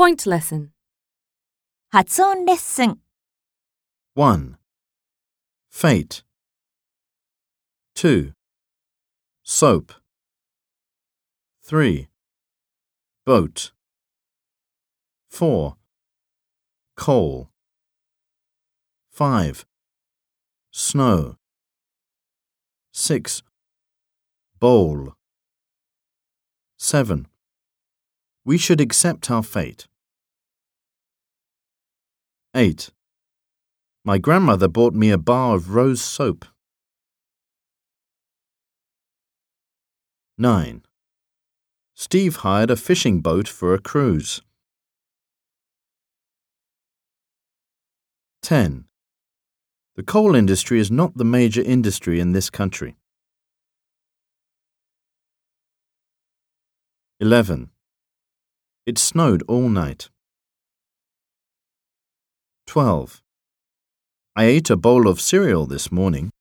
Point lesson. 発音レッスン 1. Fate. 2. Soap. 3. Boat. 4. Coal. 5. Snow. 6. Bowl. 7. We should accept our fate. 8. My grandmother bought me a bar of rose soap. 9. Steve hired a fishing boat for a cruise. 10. The coal industry is not the major industry in this country. 11. It snowed all night. 12. I ate a bowl of cereal this morning.